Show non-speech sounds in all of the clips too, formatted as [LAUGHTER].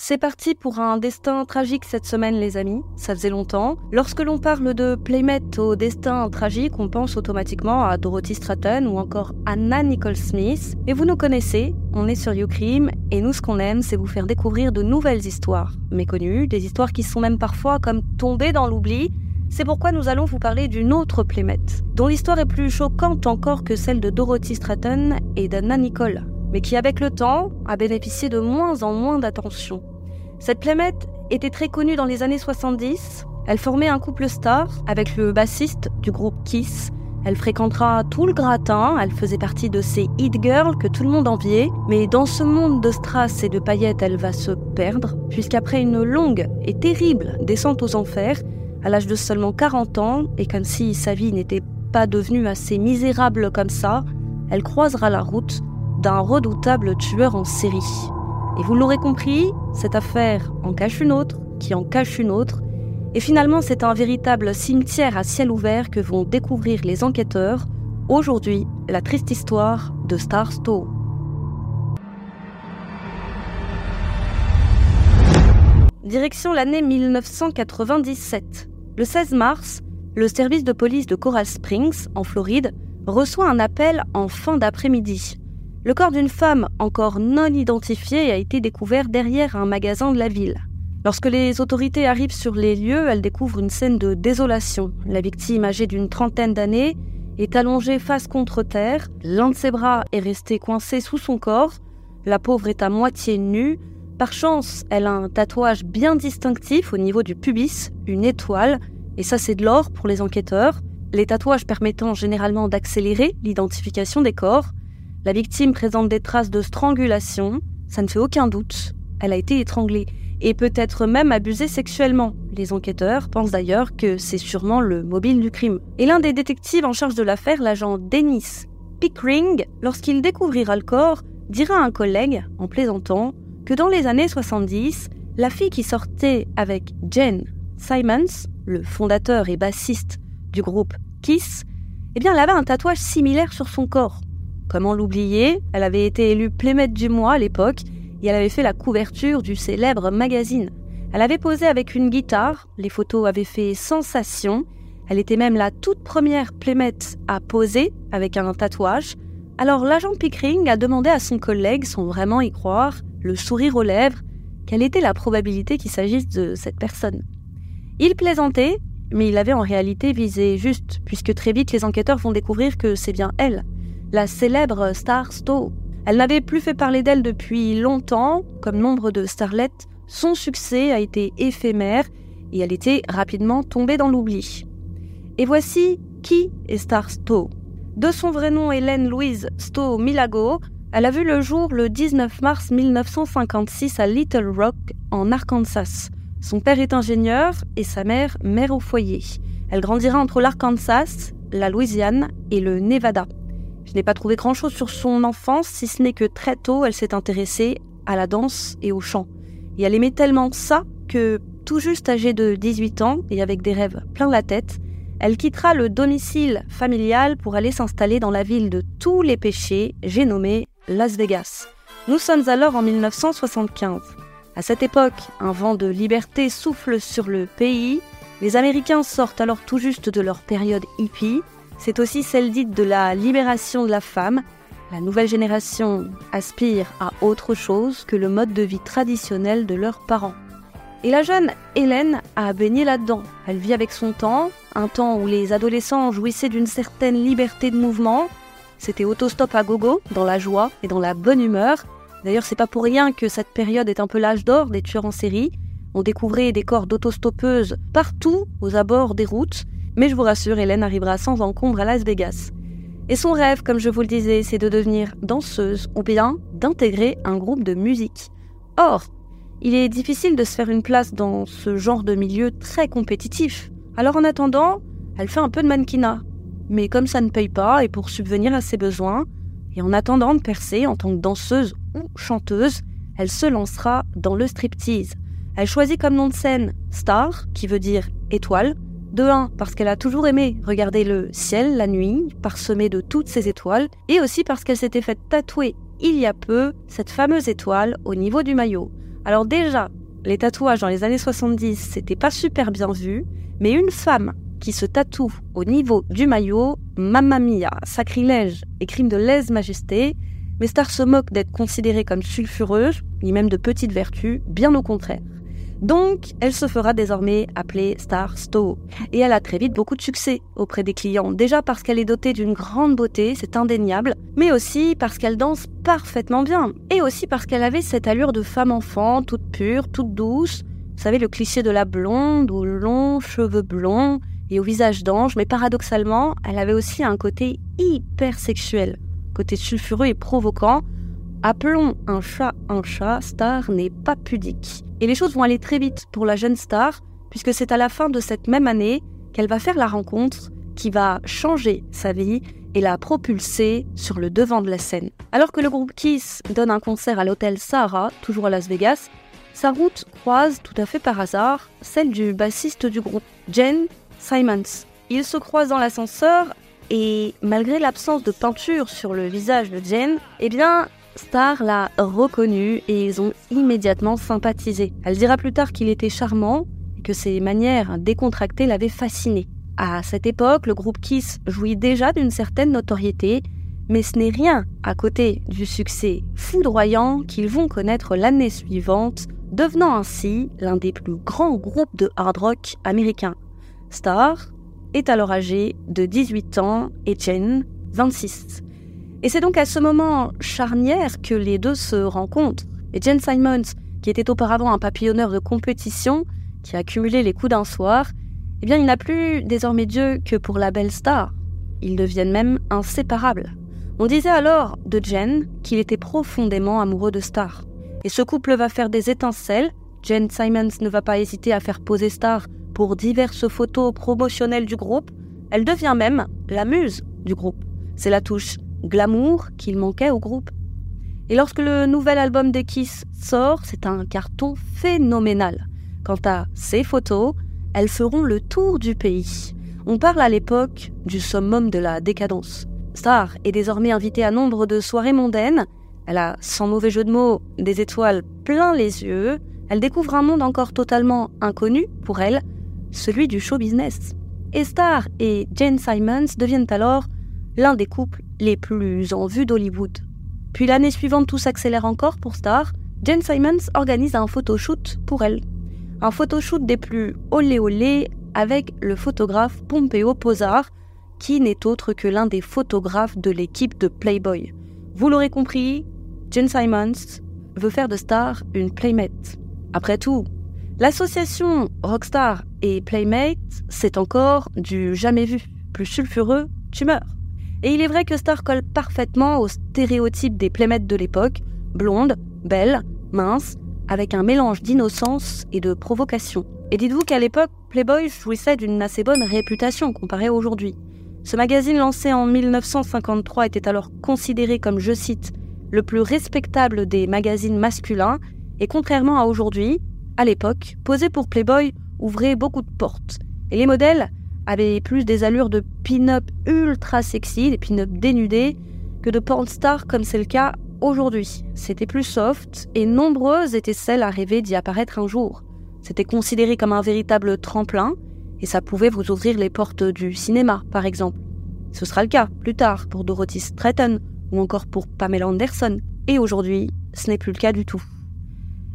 C'est parti pour un destin tragique cette semaine, les amis. Ça faisait longtemps. Lorsque l'on parle de Playmate au destin tragique, on pense automatiquement à Dorothy Stratton ou encore Anna Nicole Smith. Et vous nous connaissez, on est sur YouCrime et nous, ce qu'on aime, c'est vous faire découvrir de nouvelles histoires méconnues, des histoires qui sont même parfois comme tombées dans l'oubli. C'est pourquoi nous allons vous parler d'une autre Playmate, dont l'histoire est plus choquante encore que celle de Dorothy Stratton et d'Anna Nicole mais qui avec le temps a bénéficié de moins en moins d'attention. Cette Playmate était très connue dans les années 70. Elle formait un couple star avec le bassiste du groupe Kiss. Elle fréquentera tout le gratin, elle faisait partie de ces hit girls que tout le monde enviait, mais dans ce monde de strass et de paillettes, elle va se perdre, puisqu'après une longue et terrible descente aux enfers, à l'âge de seulement 40 ans, et comme si sa vie n'était pas devenue assez misérable comme ça, elle croisera la route d'un redoutable tueur en série. Et vous l'aurez compris, cette affaire en cache une autre, qui en cache une autre, et finalement c'est un véritable cimetière à ciel ouvert que vont découvrir les enquêteurs. Aujourd'hui, la triste histoire de Star Stowe. Direction l'année 1997. Le 16 mars, le service de police de Coral Springs, en Floride, reçoit un appel en fin d'après-midi. Le corps d'une femme encore non identifiée a été découvert derrière un magasin de la ville. Lorsque les autorités arrivent sur les lieux, elles découvrent une scène de désolation. La victime, âgée d'une trentaine d'années, est allongée face contre terre, l'un de ses bras est resté coincé sous son corps, la pauvre est à moitié nue, par chance, elle a un tatouage bien distinctif au niveau du pubis, une étoile, et ça c'est de l'or pour les enquêteurs, les tatouages permettant généralement d'accélérer l'identification des corps. La victime présente des traces de strangulation, ça ne fait aucun doute. Elle a été étranglée et peut-être même abusée sexuellement. Les enquêteurs pensent d'ailleurs que c'est sûrement le mobile du crime. Et l'un des détectives en charge de l'affaire, l'agent Dennis Pickering, lorsqu'il découvrira le corps, dira à un collègue, en plaisantant, que dans les années 70, la fille qui sortait avec Jen Simons, le fondateur et bassiste du groupe Kiss, eh bien, elle avait un tatouage similaire sur son corps. Comment l'oublier? Elle avait été élue Playmate du mois à l'époque et elle avait fait la couverture du célèbre magazine. Elle avait posé avec une guitare, les photos avaient fait sensation. Elle était même la toute première Playmate à poser avec un tatouage. Alors l'agent Pickering a demandé à son collègue, sans vraiment y croire, le sourire aux lèvres, quelle était la probabilité qu'il s'agisse de cette personne. Il plaisantait, mais il avait en réalité visé juste, puisque très vite les enquêteurs vont découvrir que c'est bien elle la célèbre star Stowe. Elle n'avait plus fait parler d'elle depuis longtemps, comme nombre de starlets, son succès a été éphémère et elle était rapidement tombée dans l'oubli. Et voici qui est Star Stowe. De son vrai nom Hélène Louise Stowe Milago, elle a vu le jour le 19 mars 1956 à Little Rock, en Arkansas. Son père est ingénieur et sa mère mère au foyer. Elle grandira entre l'Arkansas, la Louisiane et le Nevada. Je n'ai pas trouvé grand-chose sur son enfance, si ce n'est que très tôt, elle s'est intéressée à la danse et au chant. Et elle aimait tellement ça que, tout juste âgée de 18 ans et avec des rêves plein la tête, elle quittera le domicile familial pour aller s'installer dans la ville de tous les péchés, j'ai nommé Las Vegas. Nous sommes alors en 1975. À cette époque, un vent de liberté souffle sur le pays. Les Américains sortent alors tout juste de leur période hippie c'est aussi celle dite de la libération de la femme. La nouvelle génération aspire à autre chose que le mode de vie traditionnel de leurs parents. Et la jeune Hélène a baigné là-dedans. Elle vit avec son temps, un temps où les adolescents jouissaient d'une certaine liberté de mouvement. C'était autostop à gogo, dans la joie et dans la bonne humeur. D'ailleurs, c'est pas pour rien que cette période est un peu l'âge d'or des tueurs en série. On découvrait des corps d'autostoppeuses partout aux abords des routes. Mais je vous rassure, Hélène arrivera sans encombre à Las Vegas. Et son rêve, comme je vous le disais, c'est de devenir danseuse ou bien d'intégrer un groupe de musique. Or, il est difficile de se faire une place dans ce genre de milieu très compétitif. Alors en attendant, elle fait un peu de mannequinat. Mais comme ça ne paye pas et pour subvenir à ses besoins, et en attendant de percer en tant que danseuse ou chanteuse, elle se lancera dans le striptease. Elle choisit comme nom de scène Star, qui veut dire étoile, de un, parce qu'elle a toujours aimé regarder le ciel la nuit, parsemé de toutes ces étoiles, et aussi parce qu'elle s'était faite tatouer il y a peu cette fameuse étoile au niveau du maillot. Alors déjà, les tatouages dans les années 70, c'était pas super bien vu, mais une femme qui se tatoue au niveau du maillot, mamma mia, sacrilège et crime de lèse-majesté, mais Star se moque d'être considérée comme sulfureuse, ni même de petite vertu, bien au contraire. Donc, elle se fera désormais appeler Star Stowe. Et elle a très vite beaucoup de succès auprès des clients. Déjà parce qu'elle est dotée d'une grande beauté, c'est indéniable, mais aussi parce qu'elle danse parfaitement bien. Et aussi parce qu'elle avait cette allure de femme enfant, toute pure, toute douce. Vous savez, le cliché de la blonde aux longs cheveux blonds et au visage d'ange, mais paradoxalement, elle avait aussi un côté hyper sexuel, côté sulfureux et provoquant. Appelons un chat un chat, Star n'est pas pudique. Et les choses vont aller très vite pour la jeune star, puisque c'est à la fin de cette même année qu'elle va faire la rencontre qui va changer sa vie et la propulser sur le devant de la scène. Alors que le groupe Kiss donne un concert à l'hôtel Sahara, toujours à Las Vegas, sa route croise tout à fait par hasard celle du bassiste du groupe, Jen Simons. Ils se croisent dans l'ascenseur et malgré l'absence de peinture sur le visage de Jen, eh bien, Star l'a reconnu et ils ont immédiatement sympathisé. Elle dira plus tard qu'il était charmant et que ses manières décontractées l'avaient fasciné. À cette époque, le groupe Kiss jouit déjà d'une certaine notoriété, mais ce n'est rien à côté du succès foudroyant qu'ils vont connaître l'année suivante, devenant ainsi l'un des plus grands groupes de hard rock américains. Star est alors âgé de 18 ans et Jen 26. Et c'est donc à ce moment charnière que les deux se rencontrent. Et Jen Simons, qui était auparavant un papillonneur de compétition, qui a accumulé les coups d'un soir, eh bien il n'a plus désormais Dieu que pour la belle star. Ils deviennent même inséparables. On disait alors de Jen qu'il était profondément amoureux de Star. Et ce couple va faire des étincelles. Jen Simons ne va pas hésiter à faire poser Star pour diverses photos promotionnelles du groupe. Elle devient même la muse du groupe. C'est la touche glamour qu'il manquait au groupe. Et lorsque le nouvel album des Kiss sort, c'est un carton phénoménal. Quant à ces photos, elles feront le tour du pays. On parle à l'époque du summum de la décadence. Star est désormais invitée à nombre de soirées mondaines. Elle a, sans mauvais jeu de mots, des étoiles plein les yeux. Elle découvre un monde encore totalement inconnu pour elle, celui du show business. Et Star et Jane Simons deviennent alors l'un des couples les plus en vue d'Hollywood. Puis l'année suivante, tout s'accélère encore pour Star. Jane Simons organise un photoshoot pour elle. Un photoshoot des plus olé olé avec le photographe Pompeo Posar, qui n'est autre que l'un des photographes de l'équipe de Playboy. Vous l'aurez compris, Jane Simons veut faire de Star une Playmate. Après tout, l'association Rockstar et Playmate, c'est encore du jamais vu. Plus sulfureux, tu meurs. Et il est vrai que Star colle parfaitement au stéréotype des playmates de l'époque, blonde, belle, mince, avec un mélange d'innocence et de provocation. Et dites-vous qu'à l'époque, Playboy jouissait d'une assez bonne réputation comparée aujourd'hui. Ce magazine lancé en 1953 était alors considéré comme, je cite, le plus respectable des magazines masculins, et contrairement à aujourd'hui, à l'époque, poser pour Playboy ouvrait beaucoup de portes. Et les modèles avaient plus des allures de pin-up ultra sexy, des pin-up dénudés, que de porn stars comme c'est le cas aujourd'hui. C'était plus soft et nombreuses étaient celles à rêver d'y apparaître un jour. C'était considéré comme un véritable tremplin et ça pouvait vous ouvrir les portes du cinéma, par exemple. Ce sera le cas plus tard pour Dorothy Stratton ou encore pour Pamela Anderson. Et aujourd'hui, ce n'est plus le cas du tout.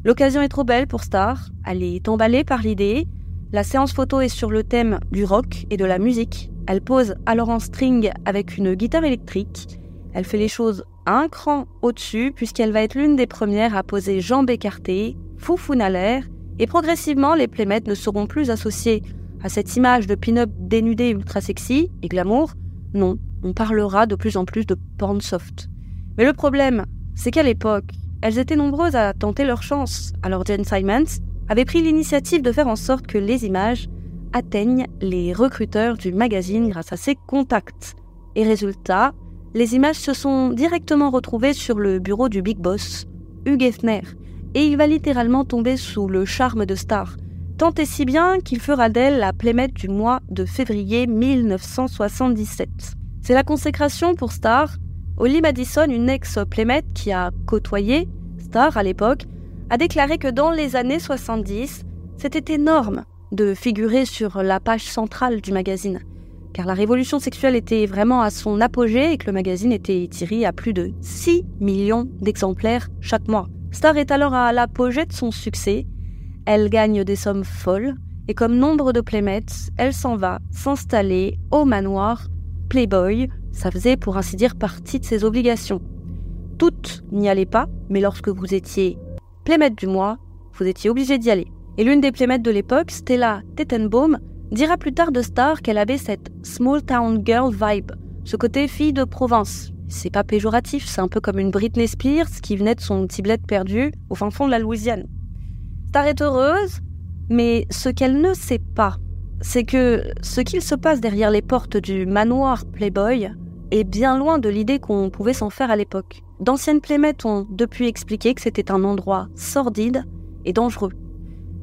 L'occasion est trop belle pour Star, elle est emballée par l'idée, la séance photo est sur le thème du rock et de la musique. Elle pose alors en string avec une guitare électrique. Elle fait les choses un cran au-dessus puisqu'elle va être l'une des premières à poser jambes écartées, foufoune à l'air, et progressivement les playmates ne seront plus associés à cette image de pin-up dénudé ultra sexy et glamour. Non, on parlera de plus en plus de porn soft. Mais le problème, c'est qu'à l'époque, elles étaient nombreuses à tenter leur chance. Alors Jane Simons, avait pris l'initiative de faire en sorte que les images atteignent les recruteurs du magazine grâce à ses contacts. Et résultat, les images se sont directement retrouvées sur le bureau du big boss, Hugh Hefner, et il va littéralement tomber sous le charme de Star, tant et si bien qu'il fera d'elle la playmate du mois de février 1977. C'est la consécration pour Star. Holly Madison, une ex-playmate qui a côtoyé Star à l'époque, a déclaré que dans les années 70, c'était énorme de figurer sur la page centrale du magazine, car la révolution sexuelle était vraiment à son apogée et que le magazine était tiré à plus de 6 millions d'exemplaires chaque mois. Star est alors à l'apogée de son succès, elle gagne des sommes folles, et comme nombre de playmates, elle s'en va s'installer au manoir Playboy, ça faisait pour ainsi dire partie de ses obligations. Toutes n'y allaient pas, mais lorsque vous étiez playmate du mois, vous étiez obligé d'y aller. Et l'une des playmates de l'époque, Stella Tettenbaum, dira plus tard de Star qu'elle avait cette small town girl vibe, ce côté fille de province. C'est pas péjoratif, c'est un peu comme une Britney Spears qui venait de son petit perdu au fin fond de la Louisiane. Star est heureuse, mais ce qu'elle ne sait pas, c'est que ce qu'il se passe derrière les portes du manoir Playboy est bien loin de l'idée qu'on pouvait s'en faire à l'époque. D'anciennes playmates ont depuis expliqué que c'était un endroit sordide et dangereux.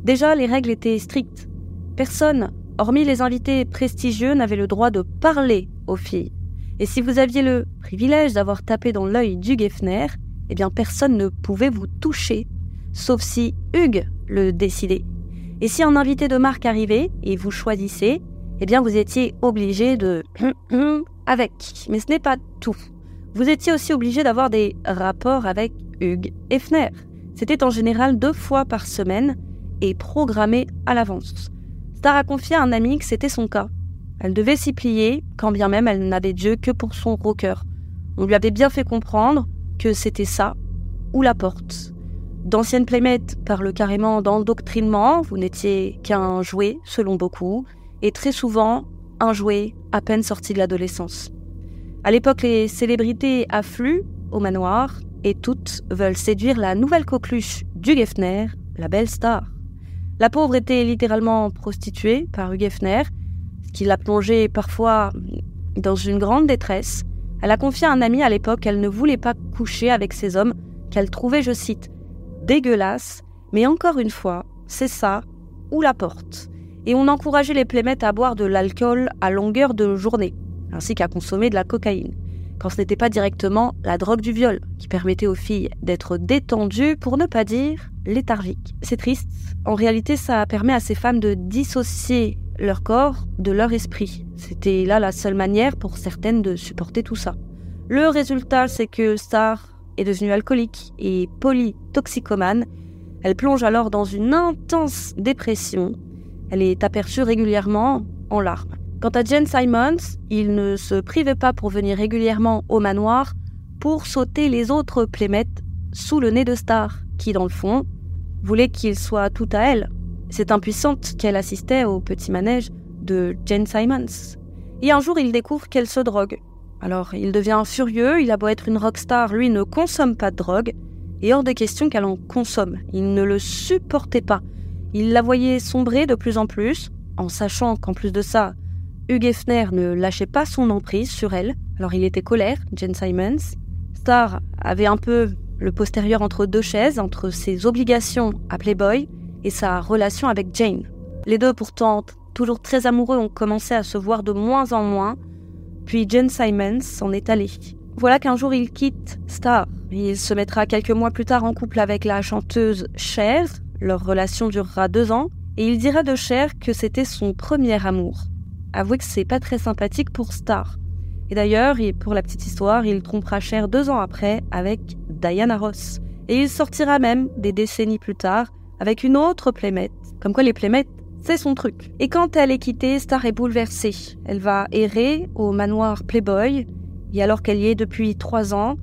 Déjà, les règles étaient strictes. Personne, hormis les invités prestigieux, n'avait le droit de parler aux filles. Et si vous aviez le privilège d'avoir tapé dans l'œil du Geffner, eh bien personne ne pouvait vous toucher, sauf si Hugues le décidait. Et si un invité de marque arrivait et vous choisissez, eh bien vous étiez obligé de [CLEARS THROAT] avec. Mais ce n'est pas tout. Vous étiez aussi obligé d'avoir des rapports avec Hugues Effner. C'était en général deux fois par semaine et programmé à l'avance. Star a confié à un ami que c'était son cas. Elle devait s'y plier, quand bien même elle n'avait Dieu que pour son rocker. On lui avait bien fait comprendre que c'était ça ou la porte. D'anciennes playmates parlent carrément d'endoctrinement, vous n'étiez qu'un jouet, selon beaucoup, et très souvent un jouet à peine sorti de l'adolescence. À l'époque, les célébrités affluent au manoir et toutes veulent séduire la nouvelle coqueluche du Geffner, la belle star. La pauvre était littéralement prostituée par Hugh ce qui l'a plongée parfois dans une grande détresse. Elle a confié à un ami à l'époque qu'elle ne voulait pas coucher avec ces hommes qu'elle trouvait, je cite, dégueulasse, mais encore une fois, c'est ça ou la porte. Et on encourageait les playmates à boire de l'alcool à longueur de journée, ainsi qu'à consommer de la cocaïne, quand ce n'était pas directement la drogue du viol, qui permettait aux filles d'être détendues, pour ne pas dire léthargiques. C'est triste, en réalité ça permet à ces femmes de dissocier leur corps de leur esprit. C'était là la seule manière pour certaines de supporter tout ça. Le résultat, c'est que Star est devenue alcoolique et polytoxicomane. Elle plonge alors dans une intense dépression. Elle est aperçue régulièrement en larmes. Quant à Jen Simons, il ne se privait pas pour venir régulièrement au manoir pour sauter les autres playmates sous le nez de Star, qui dans le fond voulait qu'il soit tout à elle. C'est impuissante qu'elle assistait au petit manège de Jen Simons. Et un jour, il découvre qu'elle se drogue. Alors il devient furieux, il a beau être une rockstar, lui ne consomme pas de drogue, et hors de question qu'elle en consomme. Il ne le supportait pas. Il la voyait sombrer de plus en plus, en sachant qu'en plus de ça, Hugh Hefner ne lâchait pas son emprise sur elle. Alors il était colère, Jen Simons. Star avait un peu le postérieur entre deux chaises, entre ses obligations à Playboy et sa relation avec Jane. Les deux, pourtant toujours très amoureux, ont commencé à se voir de moins en moins, puis Jen Simons s'en est allé. Voilà qu'un jour il quitte Star. Il se mettra quelques mois plus tard en couple avec la chanteuse Cher. Leur relation durera deux ans. Et il dira de Cher que c'était son premier amour. Avouez que c'est pas très sympathique pour Star. Et d'ailleurs, pour la petite histoire, il trompera Cher deux ans après avec Diana Ross. Et il sortira même, des décennies plus tard, avec une autre playmate. Comme quoi les playmates c'est son truc. Et quand elle est quittée, Star est bouleversée. Elle va errer au manoir Playboy, et alors qu'elle y est depuis trois ans,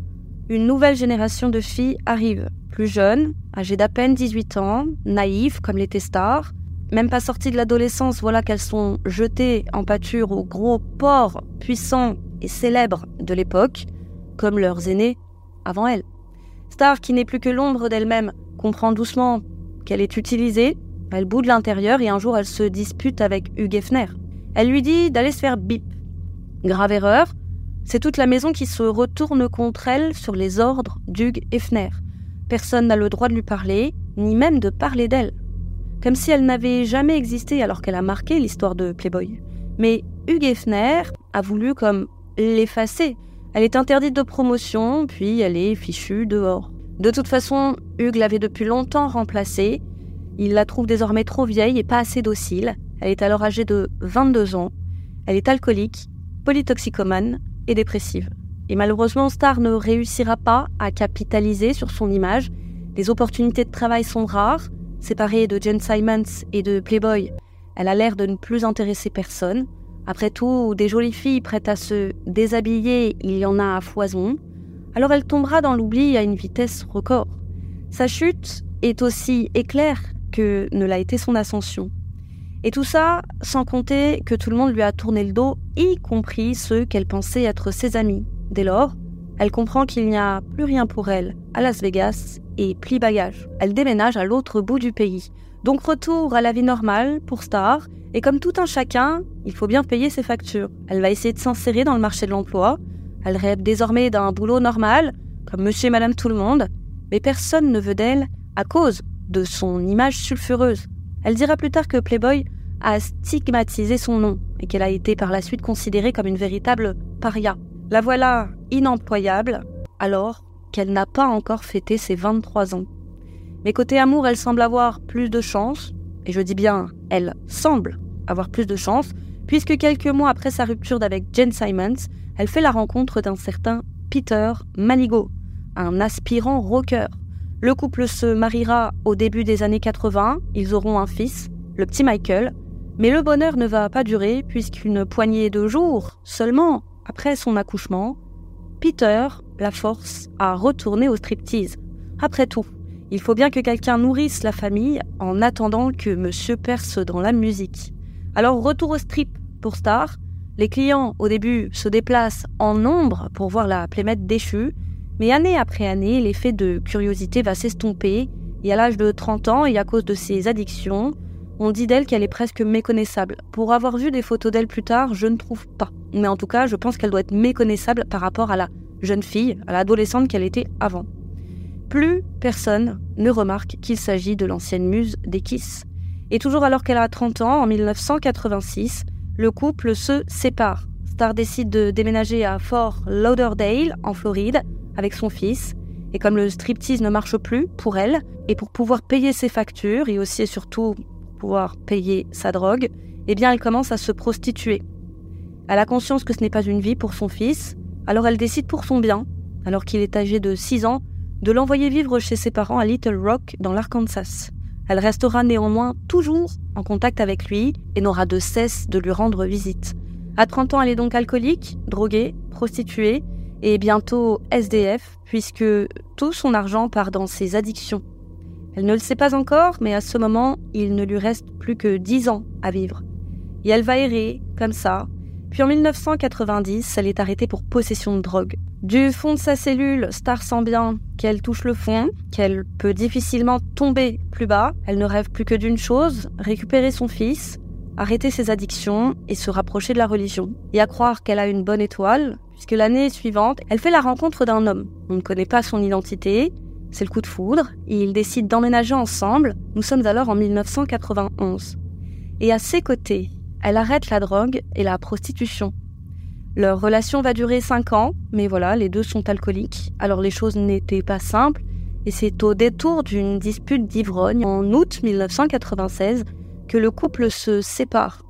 une nouvelle génération de filles arrive. Plus jeunes, âgées d'à peine 18 ans, naïves comme l'était Star, même pas sorties de l'adolescence, voilà qu'elles sont jetées en pâture aux gros porcs puissants et célèbres de l'époque, comme leurs aînés avant elle. Star, qui n'est plus que l'ombre d'elle-même, comprend doucement qu'elle est utilisée, elle bout de l'intérieur et un jour elle se dispute avec Hugh Hefner. Elle lui dit d'aller se faire bip. Grave erreur, c'est toute la maison qui se retourne contre elle sur les ordres d'Hugh Hefner. Personne n'a le droit de lui parler, ni même de parler d'elle. Comme si elle n'avait jamais existé alors qu'elle a marqué l'histoire de Playboy. Mais Hugh Hefner a voulu comme l'effacer. Elle est interdite de promotion, puis elle est fichue dehors. De toute façon, Hugues l'avait depuis longtemps remplacée. Il la trouve désormais trop vieille et pas assez docile. Elle est alors âgée de 22 ans. Elle est alcoolique, polytoxicomane et dépressive. Et malheureusement, Star ne réussira pas à capitaliser sur son image. Les opportunités de travail sont rares. Séparée de Jen Simons et de Playboy, elle a l'air de ne plus intéresser personne. Après tout, des jolies filles prêtes à se déshabiller, il y en a à foison. Alors elle tombera dans l'oubli à une vitesse record. Sa chute est aussi éclair que ne l'a été son ascension. Et tout ça sans compter que tout le monde lui a tourné le dos, y compris ceux qu'elle pensait être ses amis. Dès lors, elle comprend qu'il n'y a plus rien pour elle à Las Vegas et plie bagage. Elle déménage à l'autre bout du pays. Donc retour à la vie normale pour Star, et comme tout un chacun, il faut bien payer ses factures. Elle va essayer de s'insérer dans le marché de l'emploi. Elle rêve désormais d'un boulot normal, comme monsieur et madame tout le monde, mais personne ne veut d'elle à cause de son image sulfureuse. Elle dira plus tard que Playboy a stigmatisé son nom et qu'elle a été par la suite considérée comme une véritable paria. La voilà inemployable, alors qu'elle n'a pas encore fêté ses 23 ans. Mais côté amour, elle semble avoir plus de chance, et je dis bien elle semble avoir plus de chance, puisque quelques mois après sa rupture avec Jen Simons, elle fait la rencontre d'un certain Peter Manigo, un aspirant rocker. Le couple se mariera au début des années 80, ils auront un fils, le petit Michael, mais le bonheur ne va pas durer puisqu'une poignée de jours seulement après son accouchement, Peter la force à retourner au striptease. Après tout, il faut bien que quelqu'un nourrisse la famille en attendant que monsieur perce dans la musique. Alors retour au strip pour Star. Les clients au début se déplacent en nombre pour voir la plémette déchue, mais année après année, l'effet de curiosité va s'estomper et à l'âge de 30 ans et à cause de ses addictions, on dit d'elle qu'elle est presque méconnaissable. Pour avoir vu des photos d'elle plus tard, je ne trouve pas. Mais en tout cas, je pense qu'elle doit être méconnaissable par rapport à la jeune fille, à l'adolescente qu'elle était avant. Plus personne ne remarque qu'il s'agit de l'ancienne muse des Kiss. Et toujours alors qu'elle a 30 ans, en 1986, le couple se sépare. Star décide de déménager à Fort Lauderdale, en Floride, avec son fils. Et comme le striptease ne marche plus pour elle, et pour pouvoir payer ses factures, et aussi et surtout pouvoir payer sa drogue, eh bien elle commence à se prostituer. Elle a conscience que ce n'est pas une vie pour son fils, alors elle décide pour son bien, alors qu'il est âgé de 6 ans, de l'envoyer vivre chez ses parents à Little Rock dans l'Arkansas. Elle restera néanmoins toujours en contact avec lui et n'aura de cesse de lui rendre visite. À 30 ans, elle est donc alcoolique, droguée, prostituée et bientôt SDF, puisque tout son argent part dans ses addictions. Elle ne le sait pas encore, mais à ce moment, il ne lui reste plus que 10 ans à vivre. Et elle va errer, comme ça, puis en 1990, elle est arrêtée pour possession de drogue. Du fond de sa cellule, Star sent bien qu'elle touche le fond, qu'elle peut difficilement tomber plus bas. Elle ne rêve plus que d'une chose, récupérer son fils, arrêter ses addictions et se rapprocher de la religion. Et à croire qu'elle a une bonne étoile, puisque l'année suivante, elle fait la rencontre d'un homme. On ne connaît pas son identité, c'est le coup de foudre, ils décident d'emménager ensemble. Nous sommes alors en 1991. Et à ses côtés, elle arrête la drogue et la prostitution. Leur relation va durer 5 ans, mais voilà, les deux sont alcooliques, alors les choses n'étaient pas simples, et c'est au détour d'une dispute d'ivrogne en août 1996 que le couple se sépare.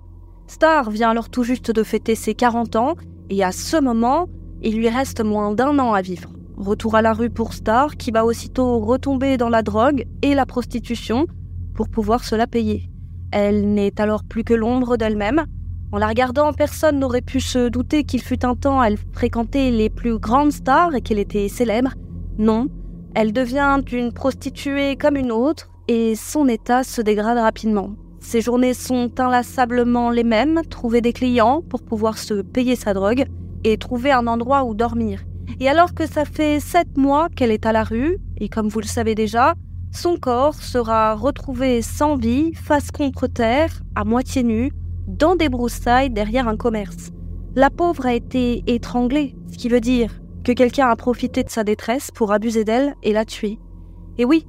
Star vient alors tout juste de fêter ses 40 ans, et à ce moment, il lui reste moins d'un an à vivre. Retour à la rue pour Star, qui va aussitôt retomber dans la drogue et la prostitution pour pouvoir se la payer. Elle n'est alors plus que l'ombre d'elle-même. En la regardant, personne n'aurait pu se douter qu'il fut un temps elle fréquentait les plus grandes stars et qu'elle était célèbre. Non, elle devient une prostituée comme une autre et son état se dégrade rapidement. Ses journées sont inlassablement les mêmes, trouver des clients pour pouvoir se payer sa drogue et trouver un endroit où dormir. Et alors que ça fait sept mois qu'elle est à la rue, et comme vous le savez déjà, son corps sera retrouvé sans vie, face contre terre, à moitié nu, dans des broussailles derrière un commerce. La pauvre a été étranglée, ce qui veut dire que quelqu'un a profité de sa détresse pour abuser d'elle et la tuer. Et oui,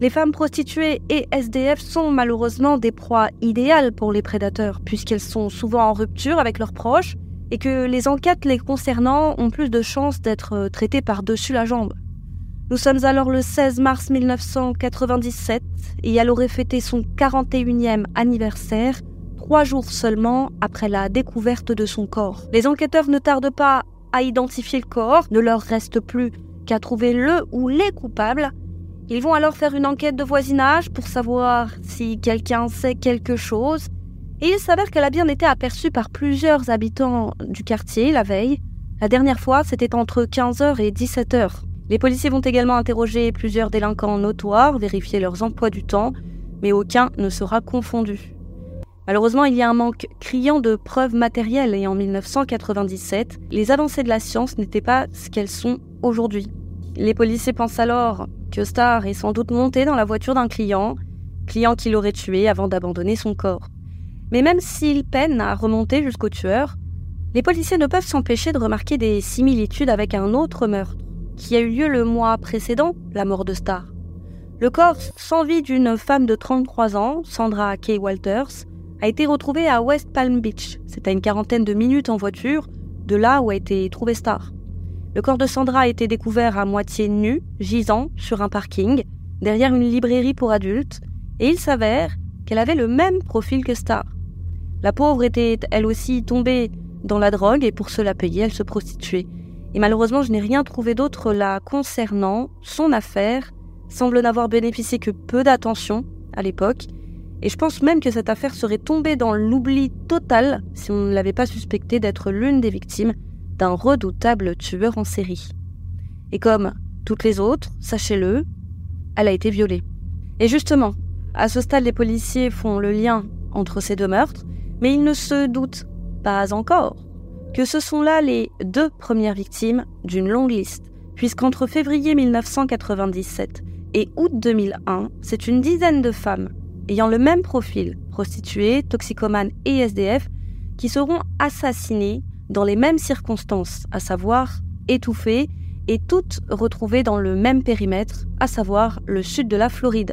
les femmes prostituées et SDF sont malheureusement des proies idéales pour les prédateurs, puisqu'elles sont souvent en rupture avec leurs proches et que les enquêtes les concernant ont plus de chances d'être traitées par-dessus la jambe. Nous sommes alors le 16 mars 1997 et elle aurait fêté son 41e anniversaire trois jours seulement après la découverte de son corps. Les enquêteurs ne tardent pas à identifier le corps, ne leur reste plus qu'à trouver le ou les coupables. Ils vont alors faire une enquête de voisinage pour savoir si quelqu'un sait quelque chose. Et il s'avère qu'elle a bien été aperçue par plusieurs habitants du quartier la veille. La dernière fois, c'était entre 15h et 17h. Les policiers vont également interroger plusieurs délinquants notoires, vérifier leurs emplois du temps, mais aucun ne sera confondu. Malheureusement, il y a un manque criant de preuves matérielles et en 1997, les avancées de la science n'étaient pas ce qu'elles sont aujourd'hui. Les policiers pensent alors que Star est sans doute monté dans la voiture d'un client, client qu'il aurait tué avant d'abandonner son corps. Mais même s'ils peinent à remonter jusqu'au tueur, les policiers ne peuvent s'empêcher de remarquer des similitudes avec un autre meurtre qui a eu lieu le mois précédent la mort de Star. Le corps sans vie d'une femme de 33 ans, Sandra Kay Walters, a été retrouvé à West Palm Beach. C'est à une quarantaine de minutes en voiture de là où a été trouvé Star. Le corps de Sandra a été découvert à moitié nu, gisant sur un parking, derrière une librairie pour adultes, et il s'avère qu'elle avait le même profil que Star. La pauvre était elle aussi tombée dans la drogue et pour se la payer, elle se prostituait. Et malheureusement, je n'ai rien trouvé d'autre là concernant. Son affaire semble n'avoir bénéficié que peu d'attention à l'époque, et je pense même que cette affaire serait tombée dans l'oubli total si on ne l'avait pas suspectée d'être l'une des victimes d'un redoutable tueur en série. Et comme toutes les autres, sachez-le, elle a été violée. Et justement, à ce stade, les policiers font le lien entre ces deux meurtres, mais ils ne se doutent pas encore que ce sont là les deux premières victimes d'une longue liste, puisqu'entre février 1997 et août 2001, c'est une dizaine de femmes ayant le même profil, prostituées, toxicomanes et SDF, qui seront assassinées dans les mêmes circonstances, à savoir étouffées et toutes retrouvées dans le même périmètre, à savoir le sud de la Floride.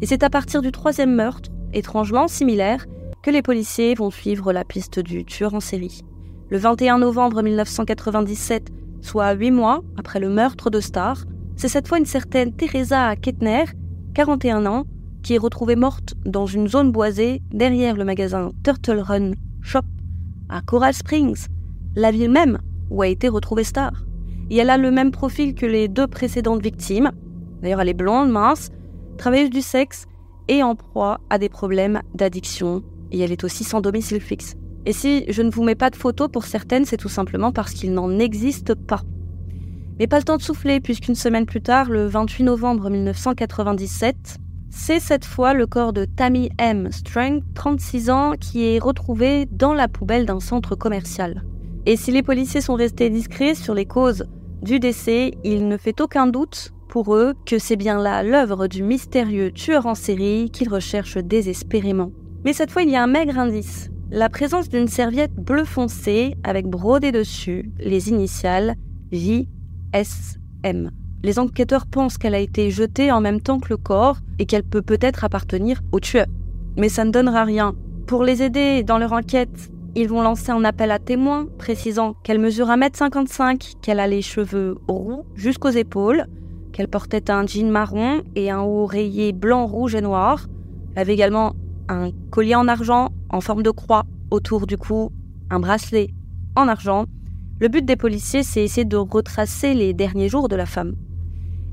Et c'est à partir du troisième meurtre, étrangement similaire, que les policiers vont suivre la piste du tueur en série. Le 21 novembre 1997, soit huit mois après le meurtre de Starr, c'est cette fois une certaine Teresa Kettner, 41 ans, qui est retrouvée morte dans une zone boisée derrière le magasin Turtle Run Shop à Coral Springs, la ville même où a été retrouvée Star. Et elle a le même profil que les deux précédentes victimes. D'ailleurs, elle est blonde, mince, travailleuse du sexe et en proie à des problèmes d'addiction. Et elle est aussi sans domicile fixe. Et si je ne vous mets pas de photos pour certaines, c'est tout simplement parce qu'il n'en existe pas. Mais pas le temps de souffler, puisqu'une semaine plus tard, le 28 novembre 1997, c'est cette fois le corps de Tammy M. Strang, 36 ans, qui est retrouvé dans la poubelle d'un centre commercial. Et si les policiers sont restés discrets sur les causes du décès, il ne fait aucun doute pour eux que c'est bien là l'œuvre du mystérieux tueur en série qu'ils recherchent désespérément. Mais cette fois, il y a un maigre indice. La présence d'une serviette bleu foncé avec brodé dessus les initiales JSM. Les enquêteurs pensent qu'elle a été jetée en même temps que le corps et qu'elle peut peut-être appartenir au tueur. Mais ça ne donnera rien. Pour les aider dans leur enquête, ils vont lancer un appel à témoins précisant qu'elle mesure 1m55, qu'elle a les cheveux roux jusqu'aux épaules, qu'elle portait un jean marron et un haut rayé blanc, rouge et noir. Elle avait également un collier en argent en forme de croix autour du cou, un bracelet en argent. Le but des policiers, c'est essayer de retracer les derniers jours de la femme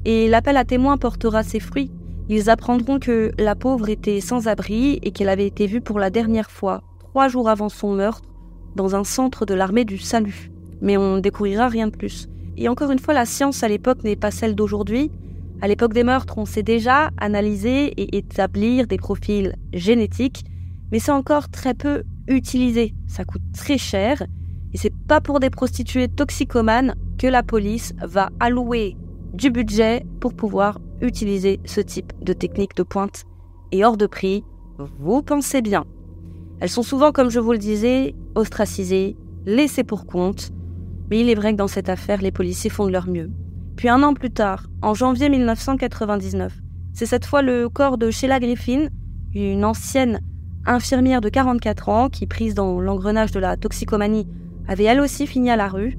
et l'appel à témoins portera ses fruits. Ils apprendront que la pauvre était sans abri et qu'elle avait été vue pour la dernière fois, trois jours avant son meurtre, dans un centre de l'armée du salut. Mais on ne découvrira rien de plus. Et encore une fois, la science à l'époque n'est pas celle d'aujourd'hui. À l'époque des meurtres, on sait déjà analyser et établir des profils génétiques, mais c'est encore très peu utilisé. Ça coûte très cher, et c'est pas pour des prostituées toxicomanes que la police va allouer du budget pour pouvoir utiliser ce type de technique de pointe. Et hors de prix, vous pensez bien. Elles sont souvent, comme je vous le disais, ostracisées, laissées pour compte, mais il est vrai que dans cette affaire, les policiers font de leur mieux. Puis un an plus tard, en janvier 1999, c'est cette fois le corps de Sheila Griffin, une ancienne infirmière de 44 ans qui, prise dans l'engrenage de la toxicomanie, avait elle aussi fini à la rue.